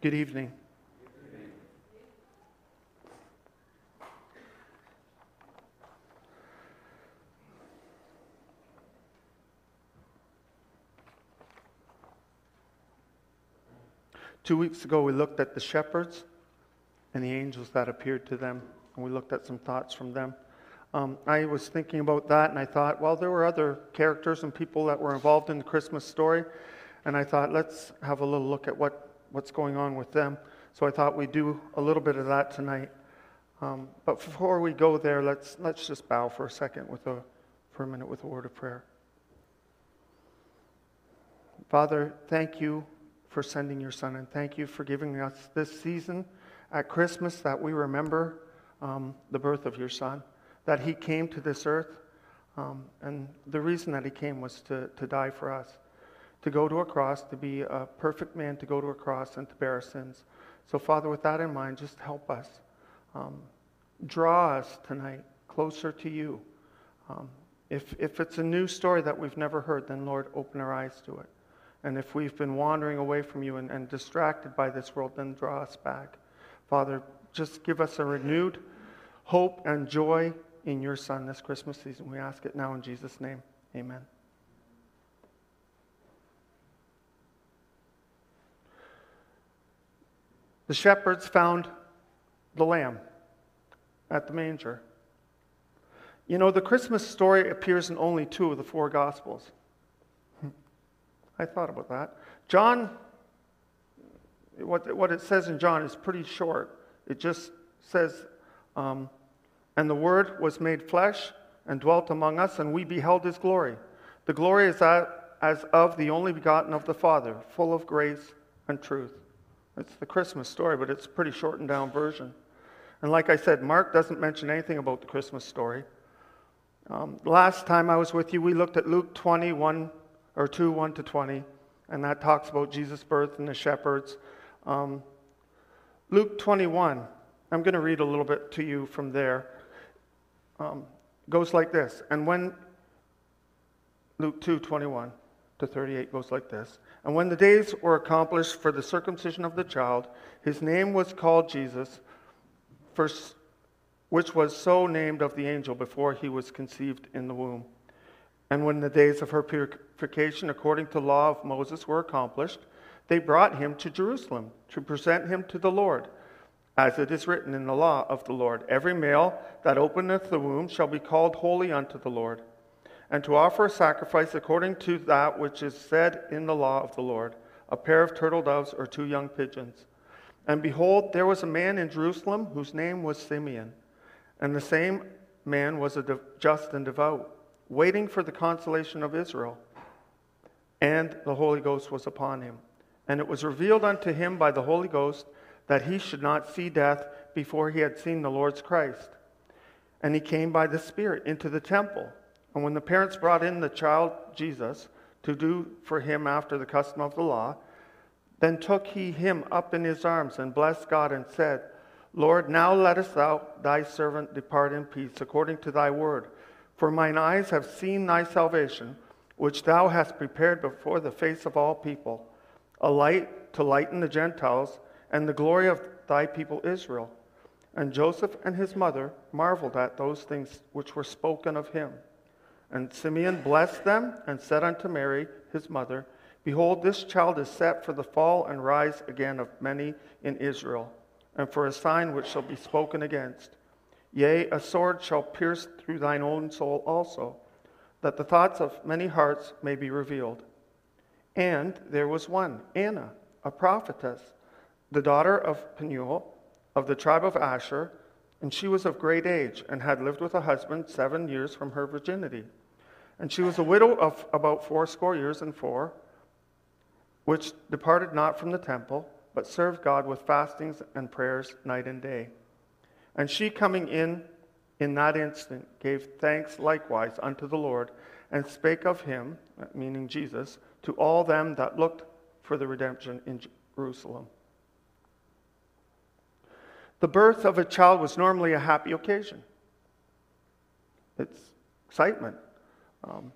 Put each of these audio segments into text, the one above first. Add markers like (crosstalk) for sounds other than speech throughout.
Good evening. Two weeks ago, we looked at the shepherds and the angels that appeared to them, and we looked at some thoughts from them. Um, I was thinking about that, and I thought, well, there were other characters and people that were involved in the Christmas story, and I thought, let's have a little look at what, what's going on with them. So I thought we'd do a little bit of that tonight. Um, but before we go there, let's, let's just bow for a second with a, for a minute with a word of prayer. Father, thank you for sending your son, and thank you for giving us this season at Christmas that we remember um, the birth of your son, that he came to this earth. Um, and the reason that he came was to, to die for us, to go to a cross, to be a perfect man, to go to a cross and to bear our sins. So, Father, with that in mind, just help us. Um, draw us tonight closer to you. Um, if, if it's a new story that we've never heard, then, Lord, open our eyes to it. And if we've been wandering away from you and, and distracted by this world, then draw us back. Father, just give us a renewed hope and joy in your Son this Christmas season. We ask it now in Jesus' name. Amen. The shepherds found the lamb at the manger. You know, the Christmas story appears in only two of the four Gospels. I thought about that. John, what, what it says in John is pretty short. It just says, um, And the Word was made flesh and dwelt among us, and we beheld his glory. The glory is as of the only begotten of the Father, full of grace and truth. It's the Christmas story, but it's a pretty shortened down version. And like I said, Mark doesn't mention anything about the Christmas story. Um, last time I was with you, we looked at Luke 21 or 2 1 to 20, and that talks about Jesus' birth and the shepherds. Um, Luke 21, I'm going to read a little bit to you from there. Um, goes like this. And when Luke 2 21 to 38 goes like this. And when the days were accomplished for the circumcision of the child, his name was called Jesus, which was so named of the angel before he was conceived in the womb. And when the days of her purification according to law of Moses were accomplished, they brought him to Jerusalem to present him to the Lord. As it is written in the law of the Lord, every male that openeth the womb shall be called holy unto the Lord and to offer a sacrifice according to that which is said in the law of the Lord a pair of turtle doves or two young pigeons. And behold, there was a man in Jerusalem whose name was Simeon. And the same man was a just and devout, waiting for the consolation of Israel. And the Holy Ghost was upon him. And it was revealed unto him by the Holy Ghost that he should not see death before he had seen the Lord's Christ. And he came by the Spirit into the temple. And when the parents brought in the child Jesus to do for him after the custom of the law, then took he him up in his arms and blessed God and said, Lord, now lettest thou thy servant depart in peace according to thy word. For mine eyes have seen thy salvation, which thou hast prepared before the face of all people, a light to lighten the Gentiles and the glory of thy people Israel. And Joseph and his mother marveled at those things which were spoken of him. And Simeon blessed them and said unto Mary, his mother, Behold, this child is set for the fall and rise again of many in Israel, and for a sign which shall be spoken against. Yea, a sword shall pierce through thine own soul also, that the thoughts of many hearts may be revealed. And there was one, Anna, a prophetess, the daughter of Penuel, of the tribe of Asher, and she was of great age, and had lived with a husband seven years from her virginity. And she was a widow of about fourscore years and four, which departed not from the temple, but served God with fastings and prayers night and day. And she coming in in that instant gave thanks likewise unto the Lord, and spake of him, meaning Jesus, to all them that looked for the redemption in Jerusalem. The birth of a child was normally a happy occasion. It's excitement. Um,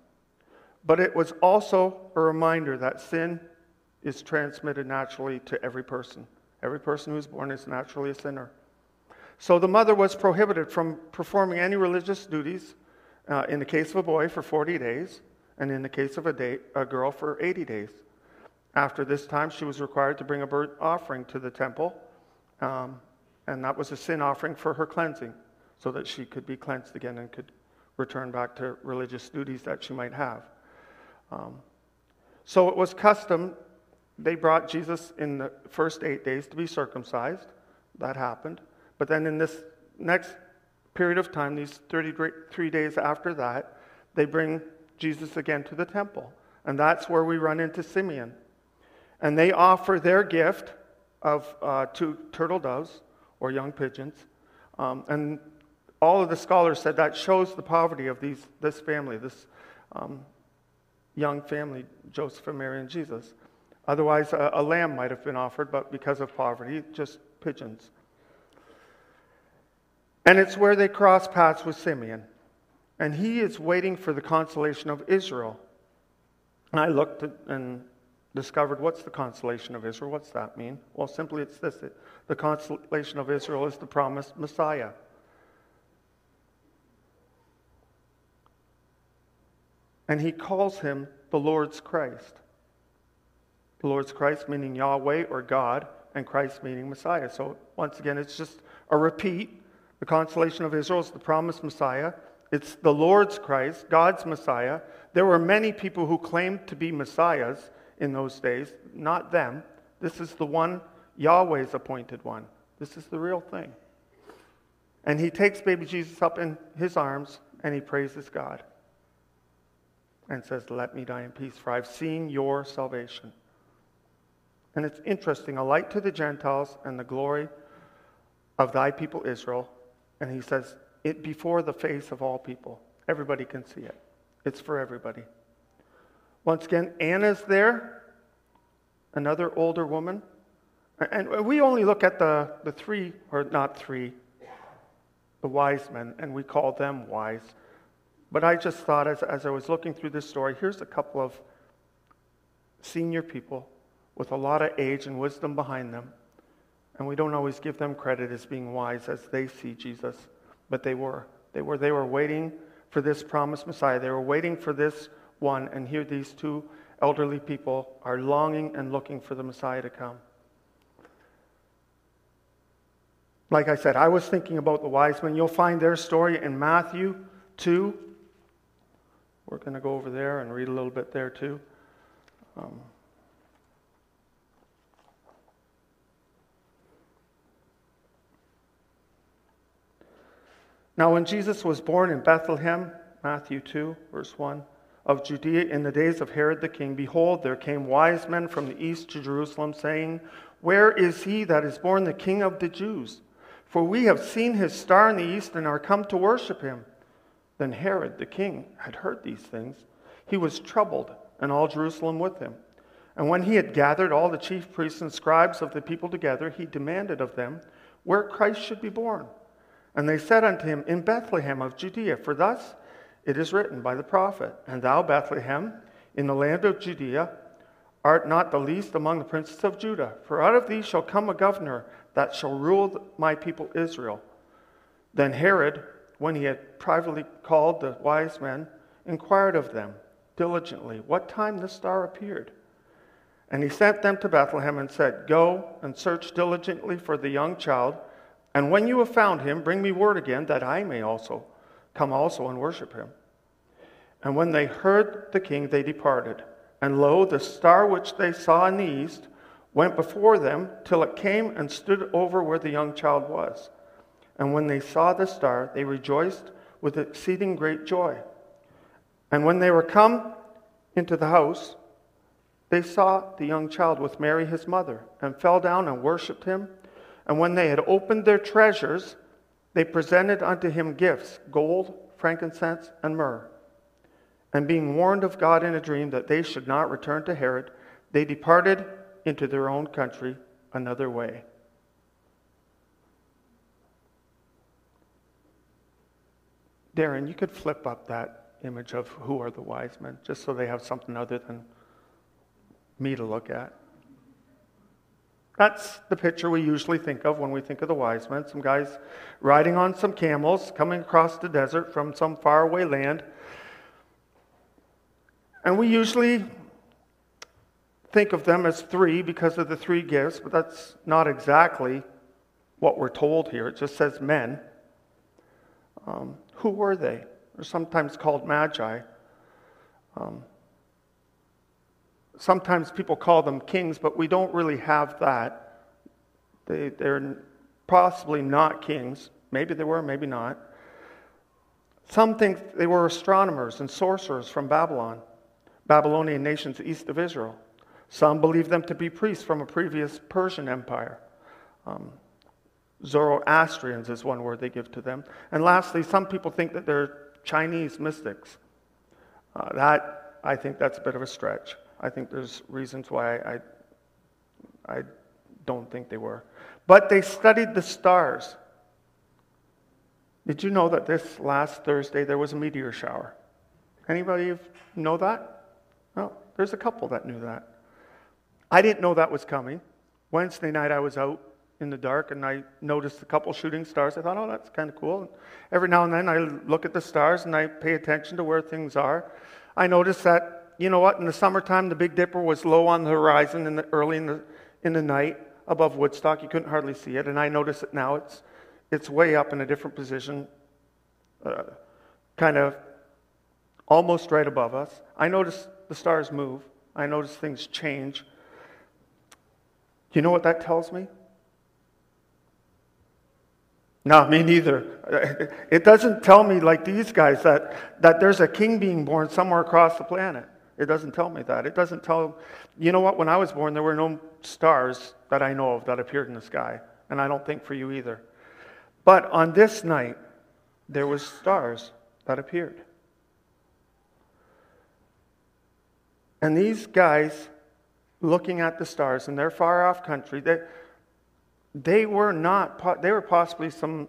but it was also a reminder that sin is transmitted naturally to every person. Every person who's born is naturally a sinner. So the mother was prohibited from performing any religious duties uh, in the case of a boy for 40 days, and in the case of a, day, a girl for 80 days. After this time, she was required to bring a burnt offering to the temple, um, and that was a sin offering for her cleansing, so that she could be cleansed again and could return back to religious duties that she might have. Um, so it was custom, they brought Jesus in the first eight days to be circumcised. That happened. But then in this next period of time, these 33 days after that, they bring Jesus again to the temple. And that's where we run into Simeon. And they offer their gift of uh, two turtle doves or young pigeons. Um, and all of the scholars said that shows the poverty of these, this family, this um, young family, Joseph and Mary and Jesus. Otherwise, a, a lamb might have been offered, but because of poverty, just pigeons. And it's where they cross paths with Simeon. And he is waiting for the consolation of Israel. And I looked and discovered what's the consolation of Israel? What's that mean? Well, simply it's this the consolation of Israel is the promised Messiah. And he calls him the Lord's Christ. The Lord's Christ meaning Yahweh or God, and Christ meaning Messiah. So once again, it's just a repeat. The consolation of Israel is the promised Messiah. It's the Lord's Christ, God's Messiah. There were many people who claimed to be Messiahs in those days, not them. This is the one, Yahweh's appointed one. This is the real thing. And he takes baby Jesus up in his arms and he praises God and says, Let me die in peace, for I've seen your salvation. And it's interesting a light to the Gentiles and the glory of thy people Israel. And he says, It before the face of all people. Everybody can see it, it's for everybody. Once again, Anna's there, another older woman. And we only look at the, the three, or not three, the wise men, and we call them wise. But I just thought as, as I was looking through this story, here's a couple of senior people with a lot of age and wisdom behind them. And we don't always give them credit as being wise as they see Jesus, but they were. They were, they were waiting for this promised Messiah. They were waiting for this one, and here these two elderly people are longing and looking for the Messiah to come. Like I said, I was thinking about the wise men. You'll find their story in Matthew 2, we're going to go over there and read a little bit there too. Um, now, when Jesus was born in Bethlehem, Matthew 2, verse 1, of Judea in the days of Herod the king, behold, there came wise men from the east to Jerusalem, saying, Where is he that is born the king of the Jews? For we have seen his star in the east and are come to worship him. Then Herod the king had heard these things. He was troubled, and all Jerusalem with him. And when he had gathered all the chief priests and scribes of the people together, he demanded of them where Christ should be born. And they said unto him, In Bethlehem of Judea, for thus it is written by the prophet, And thou, Bethlehem, in the land of Judea, art not the least among the princes of Judah, for out of thee shall come a governor that shall rule my people Israel. Then Herod, when he had privately called the wise men, inquired of them diligently what time the star appeared. And he sent them to Bethlehem and said, Go and search diligently for the young child, and when you have found him, bring me word again that I may also come also and worship him. And when they heard the king, they departed. And lo, the star which they saw in the east went before them till it came and stood over where the young child was. And when they saw the star, they rejoiced with exceeding great joy. And when they were come into the house, they saw the young child with Mary his mother, and fell down and worshipped him. And when they had opened their treasures, they presented unto him gifts gold, frankincense, and myrrh. And being warned of God in a dream that they should not return to Herod, they departed into their own country another way. Darren, you could flip up that image of who are the wise men, just so they have something other than me to look at. That's the picture we usually think of when we think of the wise men. Some guys riding on some camels coming across the desert from some faraway land. And we usually think of them as three because of the three gifts, but that's not exactly what we're told here. It just says men. Um, who were they? They're sometimes called magi. Um, sometimes people call them kings, but we don't really have that. They, they're possibly not kings. Maybe they were, maybe not. Some think they were astronomers and sorcerers from Babylon, Babylonian nations east of Israel. Some believe them to be priests from a previous Persian empire. Um, Zoroastrians is one word they give to them. And lastly, some people think that they're Chinese mystics. Uh, that, I think that's a bit of a stretch. I think there's reasons why I, I don't think they were. But they studied the stars. Did you know that this last Thursday there was a meteor shower? Anybody know that? No, there's a couple that knew that. I didn't know that was coming. Wednesday night I was out in the dark and I noticed a couple shooting stars. I thought, oh, that's kind of cool. And every now and then I look at the stars and I pay attention to where things are. I noticed that you know what? In the summertime, the Big Dipper was low on the horizon in the, early in the, in the night above Woodstock. You couldn't hardly see it. And I notice it now. It's, it's way up in a different position, uh, kind of almost right above us. I notice the stars move. I notice things change. You know what that tells me? No, me neither. It doesn't tell me, like these guys, that, that there's a king being born somewhere across the planet. It doesn't tell me that. It doesn't tell, you know what, when I was born, there were no stars that I know of that appeared in the sky. And I don't think for you either. But on this night, there was stars that appeared. And these guys looking at the stars in their far off country, they, they were not, they were possibly some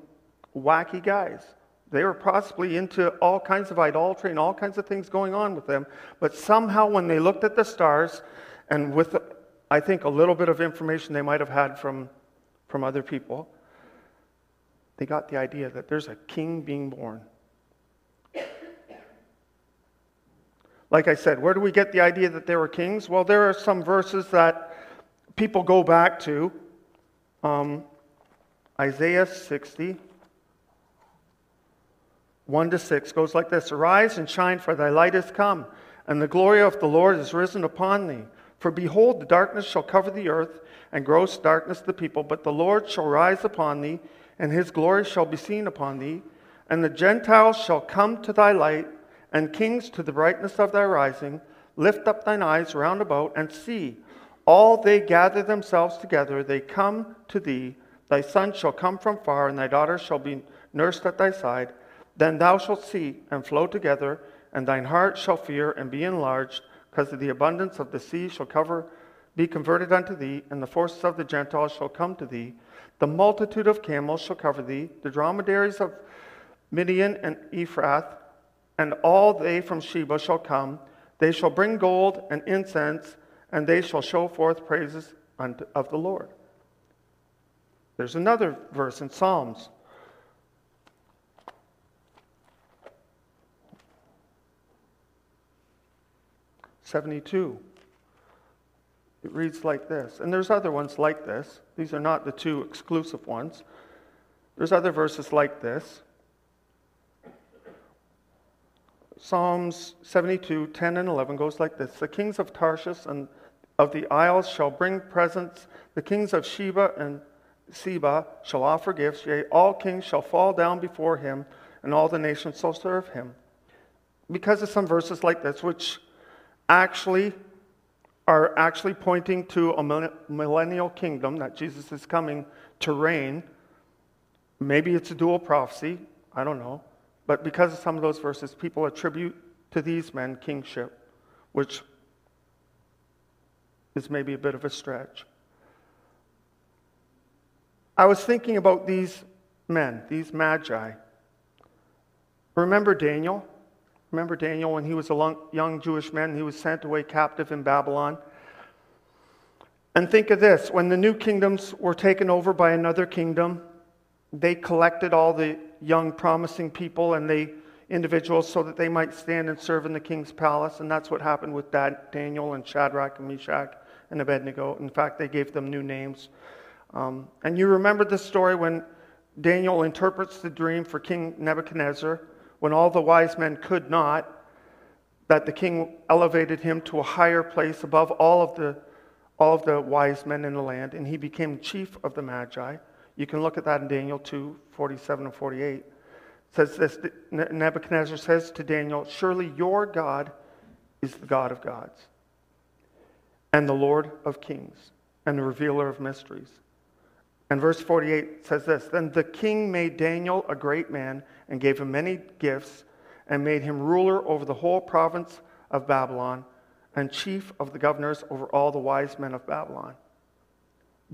wacky guys. They were possibly into all kinds of idolatry and all kinds of things going on with them. But somehow, when they looked at the stars, and with, I think, a little bit of information they might have had from, from other people, they got the idea that there's a king being born. Like I said, where do we get the idea that there were kings? Well, there are some verses that people go back to. Um, Isaiah 60. 1 to 6 goes like this Arise and shine, for thy light is come, and the glory of the Lord is risen upon thee. For behold, the darkness shall cover the earth, and gross darkness the people, but the Lord shall rise upon thee, and his glory shall be seen upon thee. And the Gentiles shall come to thy light, and kings to the brightness of thy rising. Lift up thine eyes round about, and see. All they gather themselves together, they come to thee. Thy son shall come from far, and thy daughter shall be nursed at thy side. Then thou shalt see and flow together, and thine heart shall fear and be enlarged, because of the abundance of the sea shall cover, be converted unto thee, and the forces of the Gentiles shall come to thee. The multitude of camels shall cover thee, the dromedaries of Midian and Ephrath, and all they from Sheba shall come. They shall bring gold and incense, and they shall show forth praises of the Lord. There's another verse in Psalms 72. It reads like this. And there's other ones like this. These are not the two exclusive ones. There's other verses like this. Psalms 72, 10 and 11 goes like this The kings of Tarshish and of the isles shall bring presents, the kings of Sheba and Seba shall offer gifts, yea, all kings shall fall down before him, and all the nations shall serve him. Because of some verses like this, which actually are actually pointing to a millennial kingdom that Jesus is coming to reign. Maybe it's a dual prophecy, I don't know. But because of some of those verses, people attribute to these men kingship, which is maybe a bit of a stretch. I was thinking about these men, these magi. Remember Daniel? Remember Daniel when he was a young Jewish man, he was sent away captive in Babylon. And think of this when the new kingdoms were taken over by another kingdom, they collected all the young, promising people and they individuals so that they might stand and serve in the king's palace. And that's what happened with Daniel and Shadrach and Meshach and Abednego. In fact, they gave them new names. Um, and you remember the story when Daniel interprets the dream for King Nebuchadnezzar, when all the wise men could not, that the king elevated him to a higher place above all of the, all of the wise men in the land, and he became chief of the Magi. You can look at that in Daniel 2 47 and 48. It says this Nebuchadnezzar says to Daniel, Surely your God is the God of gods, and the Lord of kings, and the revealer of mysteries. And verse 48 says this Then the king made Daniel a great man and gave him many gifts and made him ruler over the whole province of Babylon and chief of the governors over all the wise men of Babylon.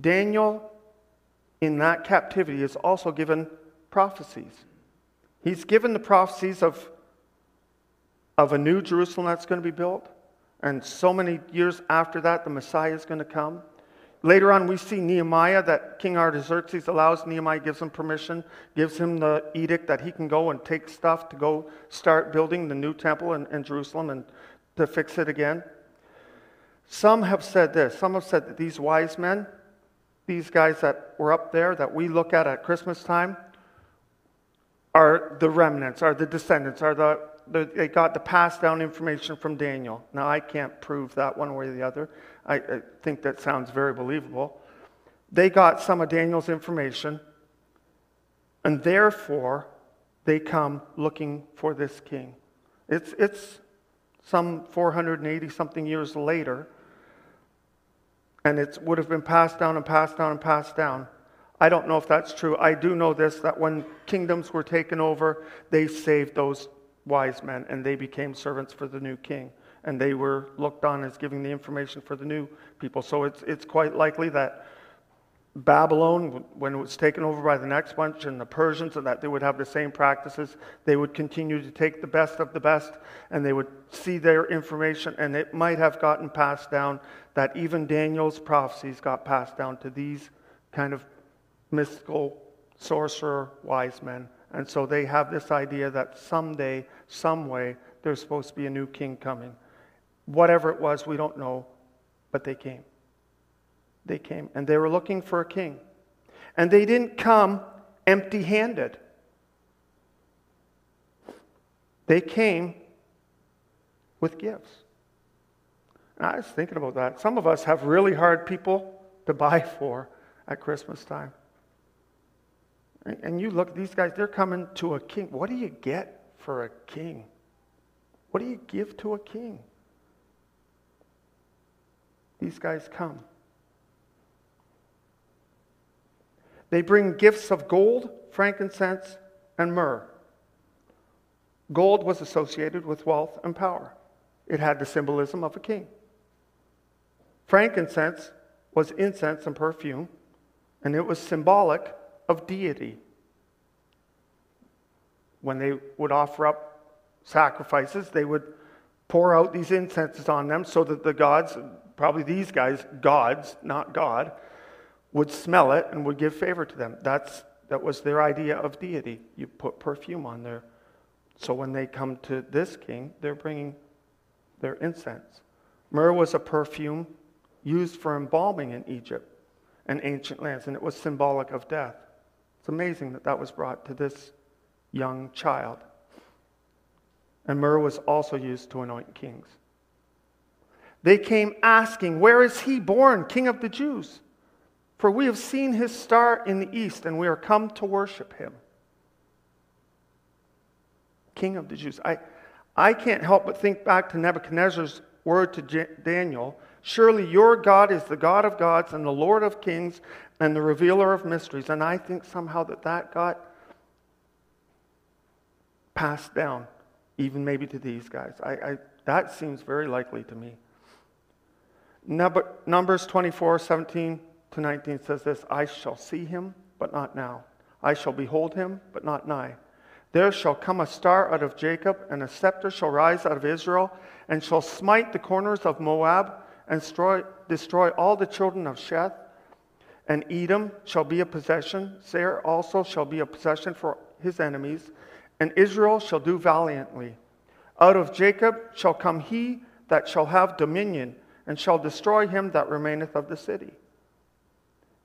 Daniel, in that captivity, is also given prophecies. He's given the prophecies of, of a new Jerusalem that's going to be built. And so many years after that, the Messiah is going to come. Later on, we see Nehemiah that King Artaxerxes allows. Nehemiah gives him permission, gives him the edict that he can go and take stuff to go start building the new temple in, in Jerusalem and to fix it again. Some have said this. Some have said that these wise men, these guys that were up there that we look at at Christmas time, are the remnants, are the descendants, are the, the they got the passed down information from Daniel. Now, I can't prove that one way or the other. I, I think that sounds very believable. They got some of Daniel's information, and therefore they come looking for this king. It's, it's some 480 something years later, and it would have been passed down and passed down and passed down. I don't know if that's true. I do know this that when kingdoms were taken over, they saved those wise men and they became servants for the new king and they were looked on as giving the information for the new people. So it's, it's quite likely that Babylon, when it was taken over by the next bunch, and the Persians, and that they would have the same practices. They would continue to take the best of the best, and they would see their information, and it might have gotten passed down that even Daniel's prophecies got passed down to these kind of mystical sorcerer wise men. And so they have this idea that someday, some way, there's supposed to be a new king coming. Whatever it was, we don't know, but they came. They came, and they were looking for a king. And they didn't come empty handed, they came with gifts. And I was thinking about that. Some of us have really hard people to buy (laughs) for at Christmas time. And you look, these guys, they're coming to a king. What do you get for a king? What do you give to a king? these guys come. They bring gifts of gold, frankincense, and myrrh. Gold was associated with wealth and power, it had the symbolism of a king. Frankincense was incense and perfume, and it was symbolic of deity. When they would offer up sacrifices, they would pour out these incenses on them so that the gods, probably these guys, gods, not God, would smell it and would give favor to them. That's, that was their idea of deity. You put perfume on there. So when they come to this king, they're bringing their incense. Myrrh was a perfume used for embalming in Egypt and ancient lands, and it was symbolic of death. It's amazing that that was brought to this young child. And myrrh was also used to anoint kings. They came asking, Where is he born, King of the Jews? For we have seen his star in the east, and we are come to worship him. King of the Jews. I, I can't help but think back to Nebuchadnezzar's word to Daniel Surely your God is the God of gods and the Lord of kings and the revealer of mysteries. And I think somehow that that got passed down, even maybe to these guys. I, I that seems very likely to me. Numbers 24, 17 to 19 says this I shall see him, but not now. I shall behold him, but not nigh. There shall come a star out of Jacob, and a scepter shall rise out of Israel, and shall smite the corners of Moab, and destroy, destroy all the children of Sheth. And Edom shall be a possession. Seir also shall be a possession for his enemies. And Israel shall do valiantly. Out of Jacob shall come he that shall have dominion, and shall destroy him that remaineth of the city.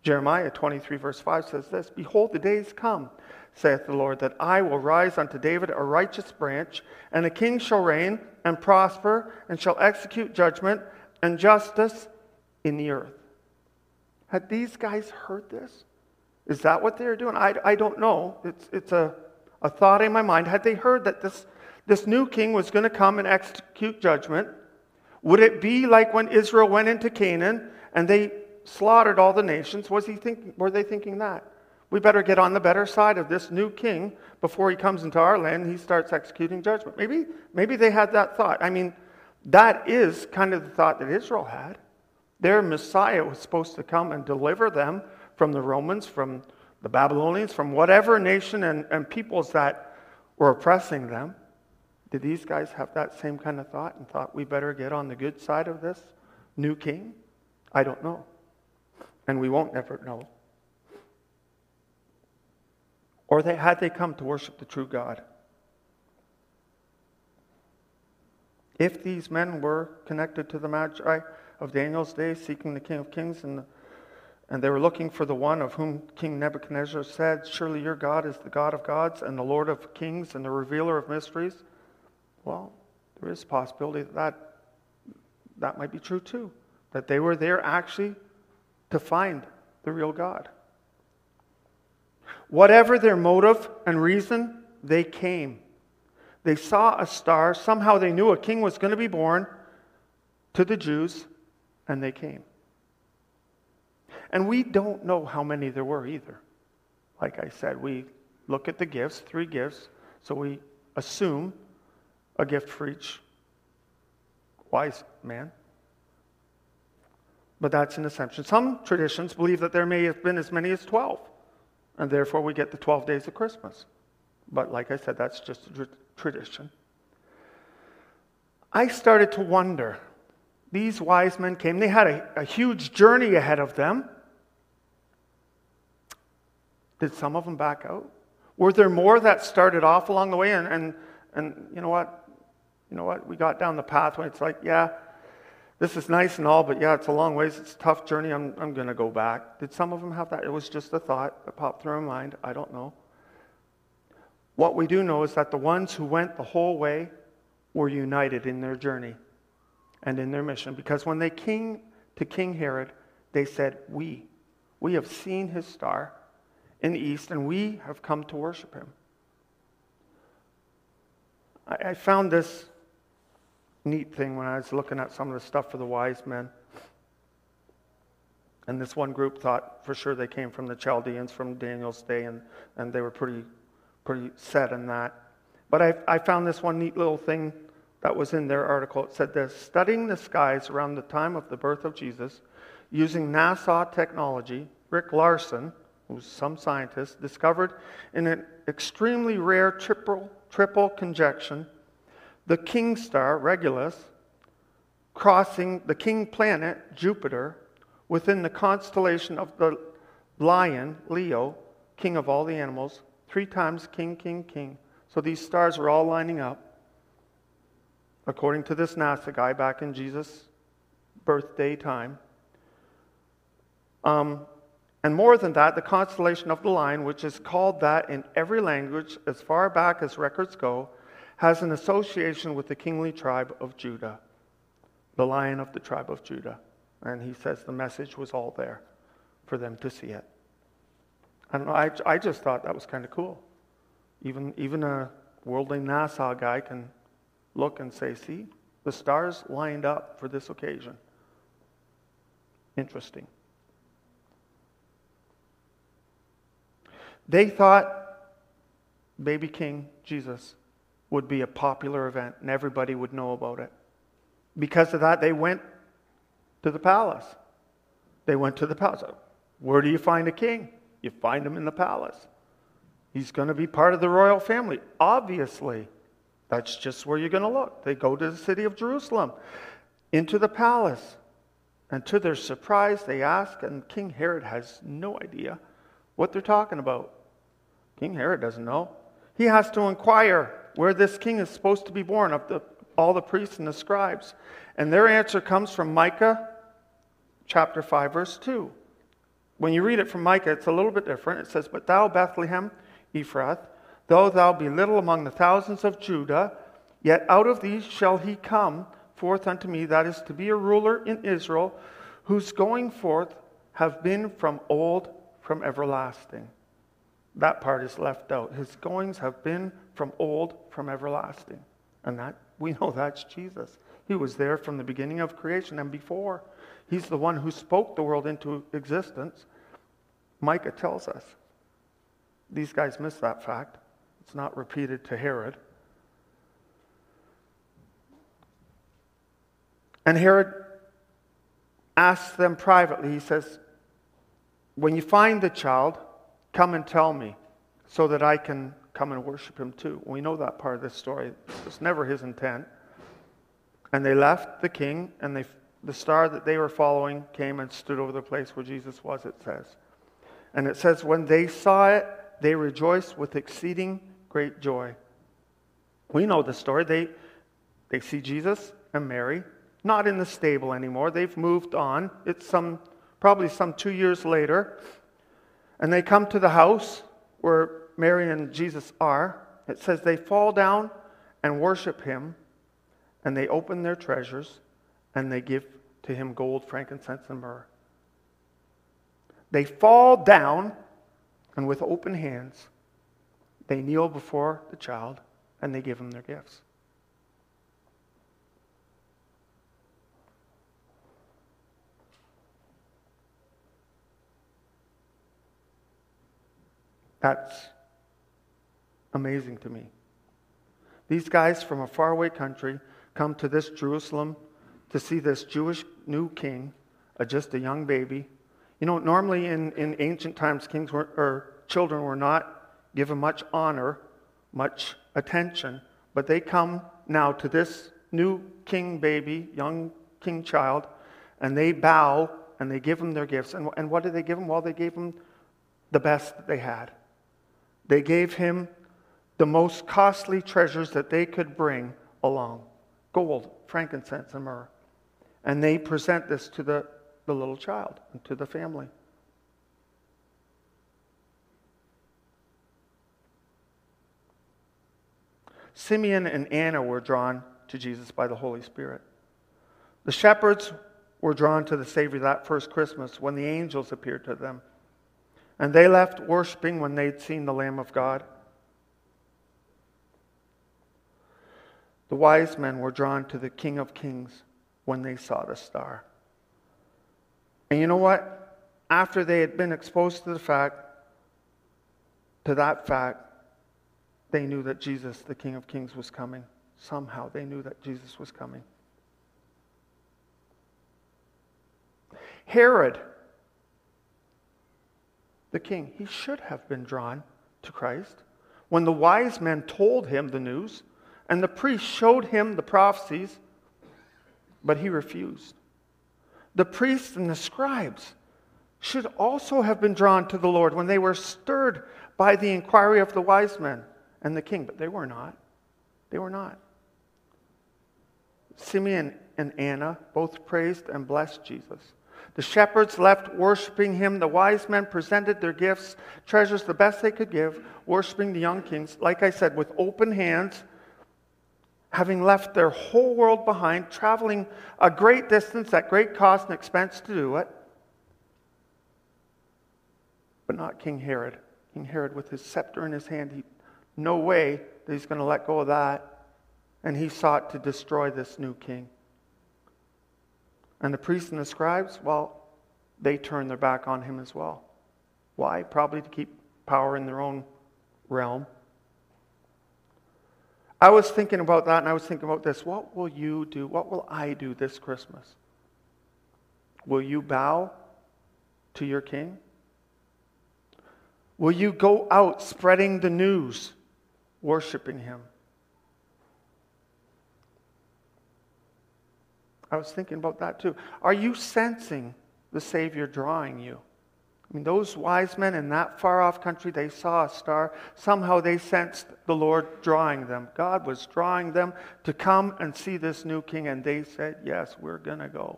Jeremiah 23, verse 5 says this Behold, the days come, saith the Lord, that I will rise unto David a righteous branch, and a king shall reign and prosper, and shall execute judgment and justice in the earth. Had these guys heard this? Is that what they're doing? I, I don't know. It's, it's a, a thought in my mind. Had they heard that this, this new king was going to come and execute judgment? Would it be like when Israel went into Canaan and they slaughtered all the nations? Was he thinking, were they thinking that? We better get on the better side of this new king before he comes into our land and he starts executing judgment. Maybe, maybe they had that thought. I mean, that is kind of the thought that Israel had. Their Messiah was supposed to come and deliver them from the Romans, from the Babylonians, from whatever nation and, and peoples that were oppressing them. Did these guys have that same kind of thought and thought we better get on the good side of this new king? I don't know. And we won't ever know. Or they, had they come to worship the true God? If these men were connected to the Magi of Daniel's day, seeking the King of Kings, and, and they were looking for the one of whom King Nebuchadnezzar said, Surely your God is the God of gods and the Lord of kings and the revealer of mysteries, well, there is a possibility that, that that might be true too. That they were there actually to find the real God. Whatever their motive and reason, they came. They saw a star. Somehow they knew a king was going to be born to the Jews, and they came. And we don't know how many there were either. Like I said, we look at the gifts, three gifts, so we assume a gift for each wise man. But that's an assumption. Some traditions believe that there may have been as many as 12, and therefore we get the 12 days of Christmas. But like I said, that's just a tradition. I started to wonder. These wise men came, they had a, a huge journey ahead of them. Did some of them back out? Were there more that started off along the way? And, and, and you know what? You know what? We got down the path when It's like, yeah, this is nice and all, but yeah, it's a long ways. It's a tough journey. I'm, I'm going to go back. Did some of them have that? It was just a thought that popped through my mind. I don't know. What we do know is that the ones who went the whole way were united in their journey and in their mission. Because when they came to King Herod, they said, We, we have seen his star in the east, and we have come to worship him. I, I found this neat thing when I was looking at some of the stuff for the wise men. And this one group thought for sure they came from the Chaldeans from Daniel's day, and, and they were pretty pretty set in that. But I, I found this one neat little thing that was in their article. It said this Studying the skies around the time of the birth of Jesus using NASA technology, Rick Larson, who's some scientist, discovered in an extremely rare triple, triple conjunction the king star, Regulus, crossing the king planet, Jupiter, within the constellation of the lion, Leo, king of all the animals, Three times king, king, king. So these stars are all lining up. According to this NASA guy back in Jesus' birthday time. Um, and more than that, the constellation of the lion, which is called that in every language as far back as records go, has an association with the kingly tribe of Judah, the lion of the tribe of Judah. And he says the message was all there for them to see it. I don't know. I, I just thought that was kind of cool. Even, even a worldly NASA guy can look and say, see, the stars lined up for this occasion. Interesting. They thought baby king Jesus would be a popular event and everybody would know about it. Because of that, they went to the palace. They went to the palace. Where do you find a king? You find him in the palace. He's going to be part of the royal family. Obviously, that's just where you're going to look. They go to the city of Jerusalem, into the palace. And to their surprise, they ask, and King Herod has no idea what they're talking about. King Herod doesn't know. He has to inquire where this king is supposed to be born of the, all the priests and the scribes. And their answer comes from Micah chapter 5, verse 2. When you read it from Micah, it's a little bit different. It says, But thou, Bethlehem, Ephrath, though thou be little among the thousands of Judah, yet out of these shall he come forth unto me, that is to be a ruler in Israel, whose going forth have been from old, from everlasting. That part is left out. His goings have been from old, from everlasting. And that we know that's Jesus. He was there from the beginning of creation and before. He's the one who spoke the world into existence. Micah tells us. These guys miss that fact. It's not repeated to Herod. And Herod asks them privately, he says, When you find the child, come and tell me so that I can come and worship him too. We know that part of this story. It's never his intent. And they left the king, and they, the star that they were following came and stood over the place where Jesus was, it says. And it says, When they saw it, they rejoiced with exceeding great joy. We know the story. They, they see Jesus and Mary, not in the stable anymore. They've moved on. It's some, probably some two years later. And they come to the house where Mary and Jesus are. It says they fall down and worship him, and they open their treasures, and they give to him gold, frankincense, and myrrh. They fall down, and with open hands, they kneel before the child, and they give him their gifts. That's amazing to me. These guys from a faraway country come to this Jerusalem to see this Jewish new king, uh, just a young baby. You know, normally in, in ancient times, kings were, or children were not given much honor, much attention, but they come now to this new king baby, young king child, and they bow and they give him their gifts. And, and what did they give him? Well, they gave him the best that they had. They gave him the most costly treasures that they could bring along gold, frankincense, and myrrh. And they present this to the, the little child and to the family. Simeon and Anna were drawn to Jesus by the Holy Spirit. The shepherds were drawn to the Savior that first Christmas when the angels appeared to them. And they left worshiping when they'd seen the Lamb of God. The wise men were drawn to the King of Kings when they saw the star. And you know what? After they had been exposed to the fact, to that fact, they knew that Jesus, the King of Kings, was coming. Somehow they knew that Jesus was coming. Herod the king. He should have been drawn to Christ. When the wise men told him the news and the priests showed him the prophecies, but he refused. The priests and the scribes should also have been drawn to the Lord when they were stirred by the inquiry of the wise men and the king, but they were not. They were not. Simeon and Anna both praised and blessed Jesus. The shepherds left worshiping him. The wise men presented their gifts, treasures, the best they could give, worshiping the young kings, like I said, with open hands, having left their whole world behind, traveling a great distance at great cost and expense to do it. But not King Herod. King Herod, with his scepter in his hand, he, no way that he's going to let go of that. And he sought to destroy this new king. And the priests and the scribes, well, they turned their back on him as well. Why? Probably to keep power in their own realm. I was thinking about that and I was thinking about this. What will you do? What will I do this Christmas? Will you bow to your king? Will you go out spreading the news, worshiping him? I was thinking about that too. Are you sensing the Savior drawing you? I mean, those wise men in that far off country, they saw a star. Somehow they sensed the Lord drawing them. God was drawing them to come and see this new king, and they said, Yes, we're going to go.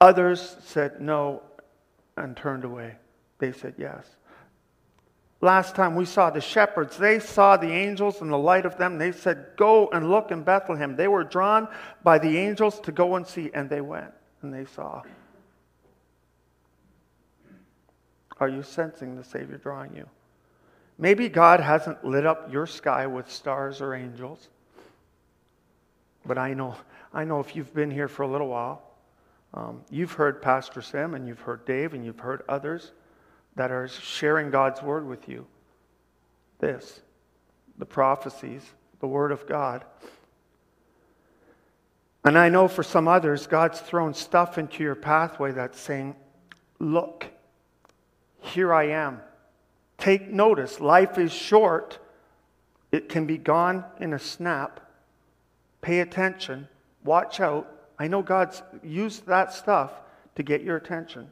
Others said no and turned away. They said yes. Last time we saw the shepherds, they saw the angels and the light of them. They said, Go and look in Bethlehem. They were drawn by the angels to go and see, and they went and they saw. Are you sensing the Savior drawing you? Maybe God hasn't lit up your sky with stars or angels. But I know, I know if you've been here for a little while, um, you've heard Pastor Sam and you've heard Dave and you've heard others that are sharing God's word with you. This, the prophecies, the word of God. And I know for some others, God's thrown stuff into your pathway that's saying, Look, here I am. Take notice. Life is short, it can be gone in a snap. Pay attention. Watch out. I know God's used that stuff to get your attention.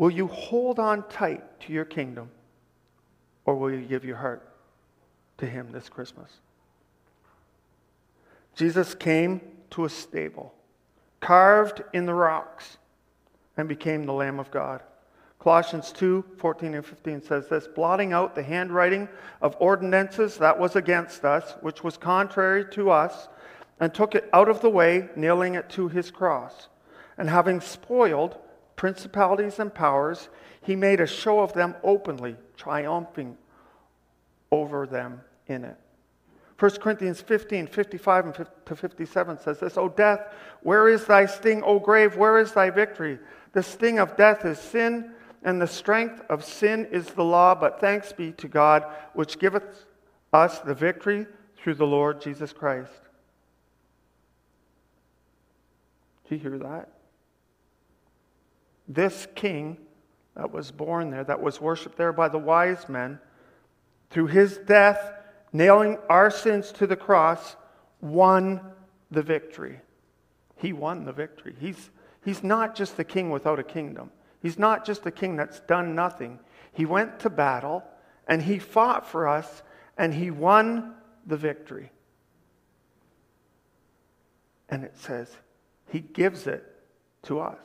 Will you hold on tight to your kingdom or will you give your heart to Him this Christmas? Jesus came to a stable, carved in the rocks, and became the Lamb of God. Colossians 2 14 and 15 says this blotting out the handwriting of ordinances that was against us, which was contrary to us, and took it out of the way, nailing it to his cross. And having spoiled principalities and powers, he made a show of them openly, triumphing over them in it. 1 Corinthians 15, 55 to 57 says this O death, where is thy sting? O grave, where is thy victory? The sting of death is sin and the strength of sin is the law, but thanks be to God, which giveth us the victory through the Lord Jesus Christ. Do you hear that? This king that was born there, that was worshiped there by the wise men, through his death, nailing our sins to the cross, won the victory. He won the victory. He's, he's not just the king without a kingdom. He's not just a king that's done nothing. He went to battle and he fought for us and he won the victory. And it says he gives it to us.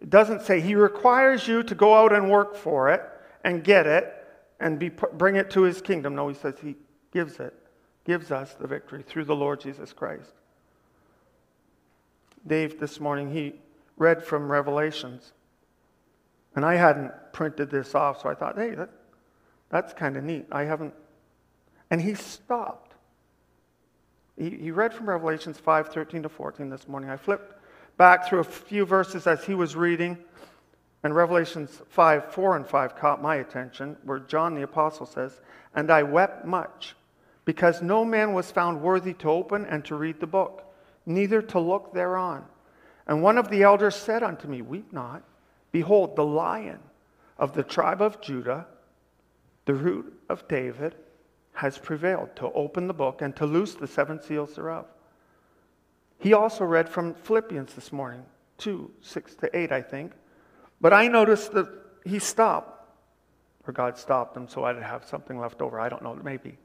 It doesn't say he requires you to go out and work for it and get it and be, bring it to his kingdom. No, he says he gives it, gives us the victory through the Lord Jesus Christ. Dave, this morning, he read from Revelations. And I hadn't printed this off, so I thought, hey, that, that's kind of neat. I haven't. And he stopped. He, he read from Revelations 5 13 to 14 this morning. I flipped back through a few verses as he was reading, and Revelations 5 4 and 5 caught my attention, where John the Apostle says, And I wept much, because no man was found worthy to open and to read the book, neither to look thereon. And one of the elders said unto me, Weep not. Behold, the lion of the tribe of Judah, the root of David, has prevailed to open the book and to loose the seven seals thereof. He also read from Philippians this morning, 2, 6 to 8, I think. But I noticed that he stopped, or God stopped him so I'd have something left over. I don't know, maybe.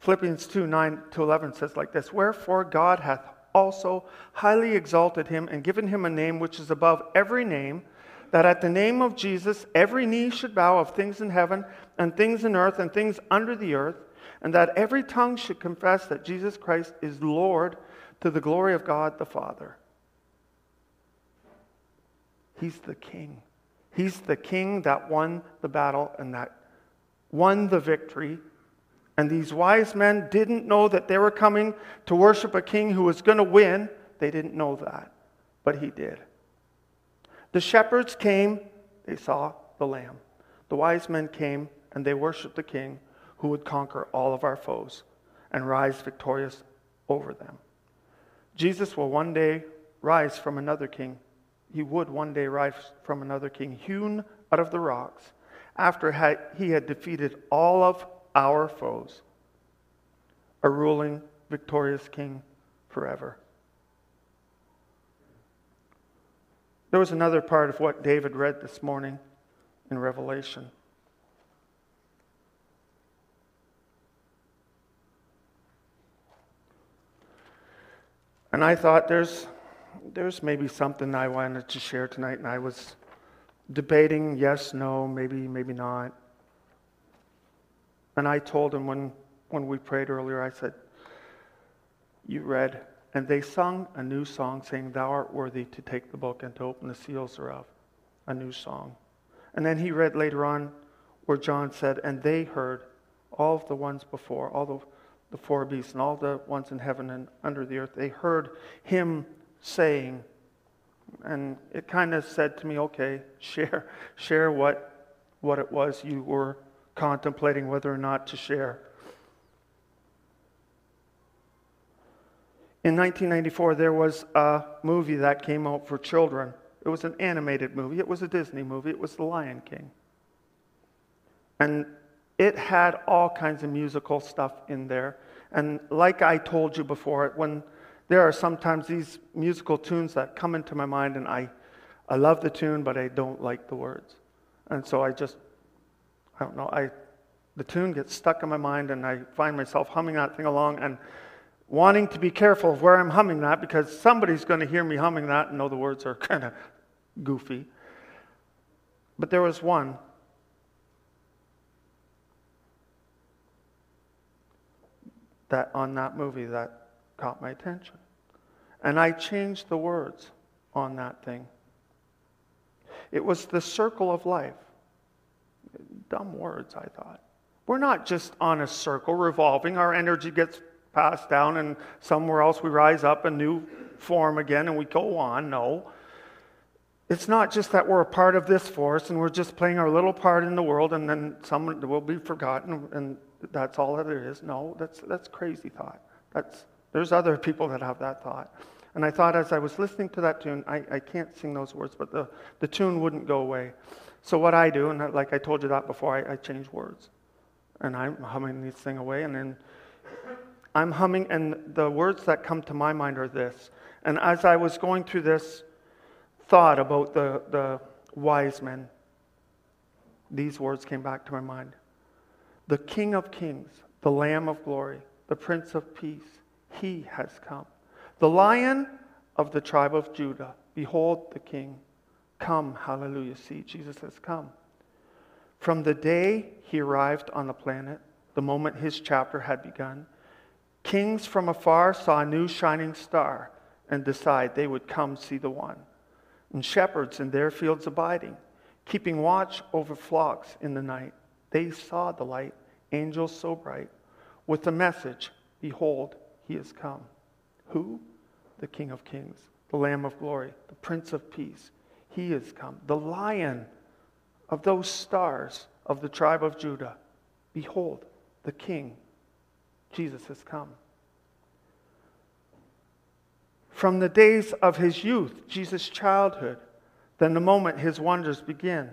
Philippians 2, 9 to 11 says like this Wherefore God hath also highly exalted him and given him a name which is above every name, that at the name of Jesus every knee should bow of things in heaven and things in earth and things under the earth, and that every tongue should confess that Jesus Christ is Lord to the glory of God the Father. He's the king. He's the king that won the battle and that won the victory and these wise men didn't know that they were coming to worship a king who was going to win. They didn't know that, but he did. The shepherds came, they saw the lamb. The wise men came and they worshiped the king who would conquer all of our foes and rise victorious over them. Jesus will one day rise from another king. He would one day rise from another king, hewn out of the rocks, after he had defeated all of our foes, a ruling victorious King forever. There was another part of what David read this morning in Revelation. And I thought there's, there's maybe something I wanted to share tonight, and I was debating yes, no, maybe, maybe not. And I told him when, when we prayed earlier, I said, You read, and they sung a new song saying, Thou art worthy to take the book and to open the seals thereof. A new song. And then he read later on where John said, And they heard all of the ones before, all the, the four beasts, and all the ones in heaven and under the earth, they heard him saying, and it kind of said to me, okay, share, (laughs) share what, what it was you were contemplating whether or not to share. In 1994, there was a movie that came out for children. It was an animated movie. It was a Disney movie. It was The Lion King. And it had all kinds of musical stuff in there. And like I told you before, when there are sometimes these musical tunes that come into my mind, and I, I love the tune, but I don't like the words. And so I just, I don't know, I, the tune gets stuck in my mind, and I find myself humming that thing along and wanting to be careful of where I'm humming that because somebody's going to hear me humming that and know the words are (laughs) kind of goofy. But there was one that on that movie that caught my attention. And I changed the words on that thing. It was the circle of life. Dumb words, I thought. We're not just on a circle revolving. Our energy gets passed down, and somewhere else we rise up a new form again and we go on. No. It's not just that we're a part of this force and we're just playing our little part in the world and then someone will be forgotten and that's all that it is. No, that's, that's crazy thought. That's, there's other people that have that thought. And I thought as I was listening to that tune, I, I can't sing those words, but the, the tune wouldn't go away. So what I do, and like I told you that before, I, I change words. And I'm humming this thing away, and then I'm humming, and the words that come to my mind are this. And as I was going through this thought about the, the wise men, these words came back to my mind The King of Kings, the Lamb of Glory, the Prince of Peace, he has come. The Lion of the tribe of Judah, behold the King. Come, hallelujah. See, Jesus has come. From the day he arrived on the planet, the moment his chapter had begun, Kings from afar saw a new shining star and decide they would come see the one. And shepherds in their fields abiding, keeping watch over flocks in the night, they saw the light, angels so bright, with the message, Behold, he has come. Who? The King of Kings, the Lamb of Glory, the Prince of Peace. He has come. The Lion of those stars of the tribe of Judah. Behold, the King Jesus has come. From the days of his youth, Jesus' childhood, then the moment his wonders begin.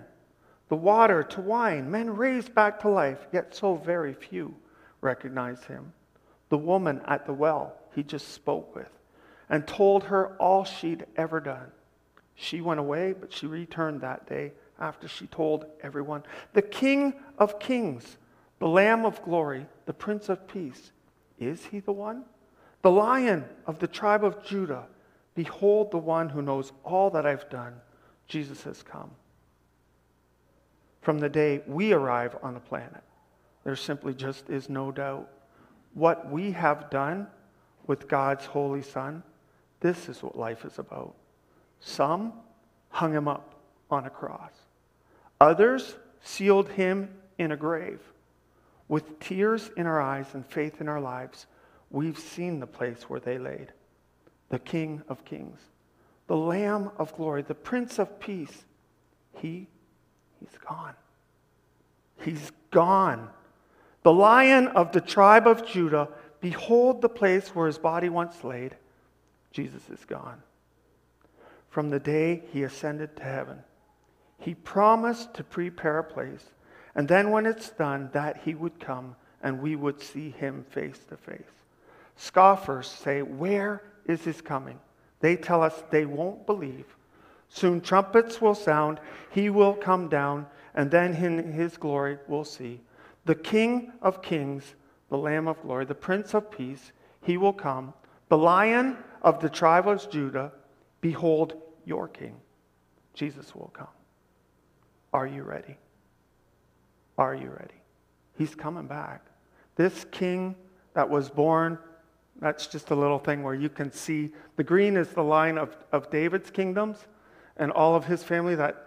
The water to wine, men raised back to life, yet so very few recognize him. The woman at the well he just spoke with and told her all she'd ever done. She went away, but she returned that day after she told everyone. The King of Kings the Lamb of glory, the Prince of peace. Is he the one? The Lion of the tribe of Judah. Behold the one who knows all that I've done. Jesus has come. From the day we arrive on the planet, there simply just is no doubt. What we have done with God's Holy Son, this is what life is about. Some hung him up on a cross, others sealed him in a grave. With tears in our eyes and faith in our lives, we've seen the place where they laid the King of Kings, the Lamb of glory, the Prince of Peace. He, he's gone. He's gone. The Lion of the tribe of Judah, behold the place where his body once laid. Jesus is gone. From the day he ascended to heaven, he promised to prepare a place and then when it's done, that he would come and we would see him face to face. Scoffers say, Where is his coming? They tell us they won't believe. Soon trumpets will sound, he will come down, and then in his glory we'll see. The King of kings, the Lamb of glory, the Prince of peace, he will come. The Lion of the tribe of Judah, behold your King. Jesus will come. Are you ready? Are you ready? He's coming back. This king that was born, that's just a little thing where you can see the green is the line of, of David's kingdoms and all of his family that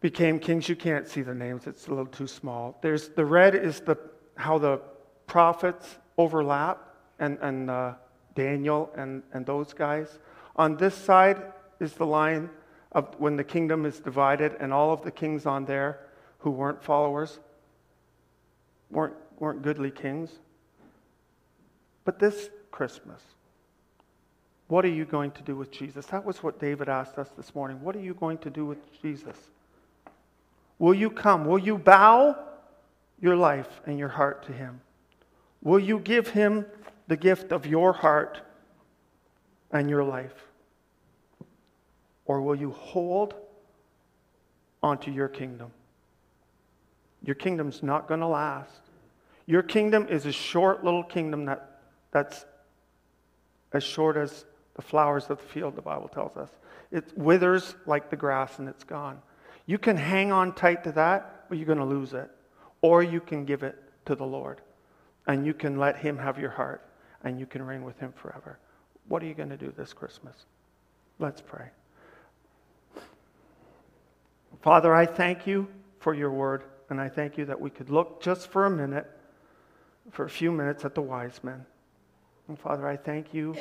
became kings. You can't see the names, it's a little too small. There's the red is the how the prophets overlap and, and uh, Daniel and, and those guys. On this side is the line of when the kingdom is divided and all of the kings on there who weren't followers weren't, weren't goodly kings. But this Christmas, what are you going to do with Jesus? That was what David asked us this morning. What are you going to do with Jesus? Will you come? Will you bow your life and your heart to him? Will you give him the gift of your heart and your life? Or will you hold onto your kingdom? Your kingdom's not going to last. Your kingdom is a short little kingdom that, that's as short as the flowers of the field, the Bible tells us. It withers like the grass and it's gone. You can hang on tight to that, but you're going to lose it. Or you can give it to the Lord and you can let Him have your heart and you can reign with Him forever. What are you going to do this Christmas? Let's pray. Father, I thank you for your word. And I thank you that we could look just for a minute, for a few minutes at the wise men. And Father, I thank you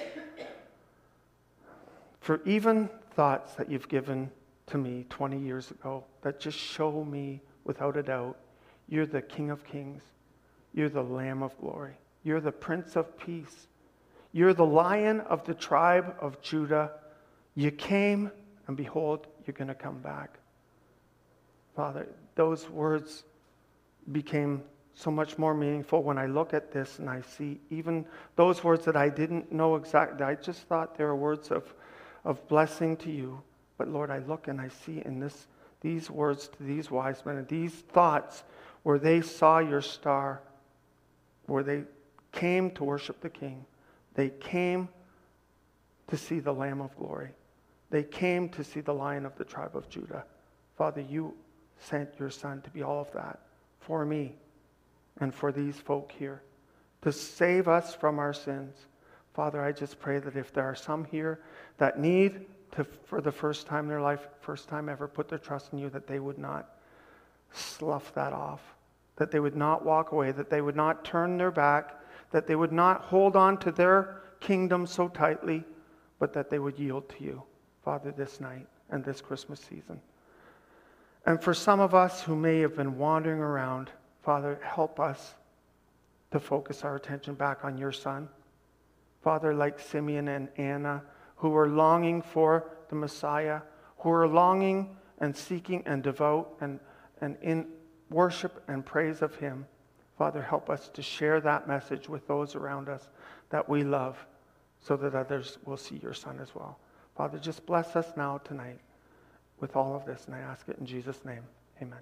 for even thoughts that you've given to me 20 years ago that just show me without a doubt you're the King of Kings, you're the Lamb of Glory, you're the Prince of Peace, you're the Lion of the tribe of Judah. You came, and behold, you're going to come back. Father, those words became so much more meaningful when I look at this and I see even those words that I didn't know exactly. I just thought they were words of, of blessing to you. But Lord, I look and I see in this, these words to these wise men and these thoughts where they saw your star, where they came to worship the King. They came to see the Lamb of glory. They came to see the Lion of the tribe of Judah. Father, you sent your son to be all of that for me and for these folk here to save us from our sins. Father, I just pray that if there are some here that need to, for the first time in their life, first time ever, put their trust in you, that they would not slough that off, that they would not walk away, that they would not turn their back, that they would not hold on to their kingdom so tightly, but that they would yield to you, Father, this night and this Christmas season. And for some of us who may have been wandering around, Father, help us to focus our attention back on your Son. Father, like Simeon and Anna, who are longing for the Messiah, who are longing and seeking and devout and, and in worship and praise of Him. Father, help us to share that message with those around us that we love so that others will see your Son as well. Father, just bless us now tonight with all of this, and I ask it in Jesus' name. Amen.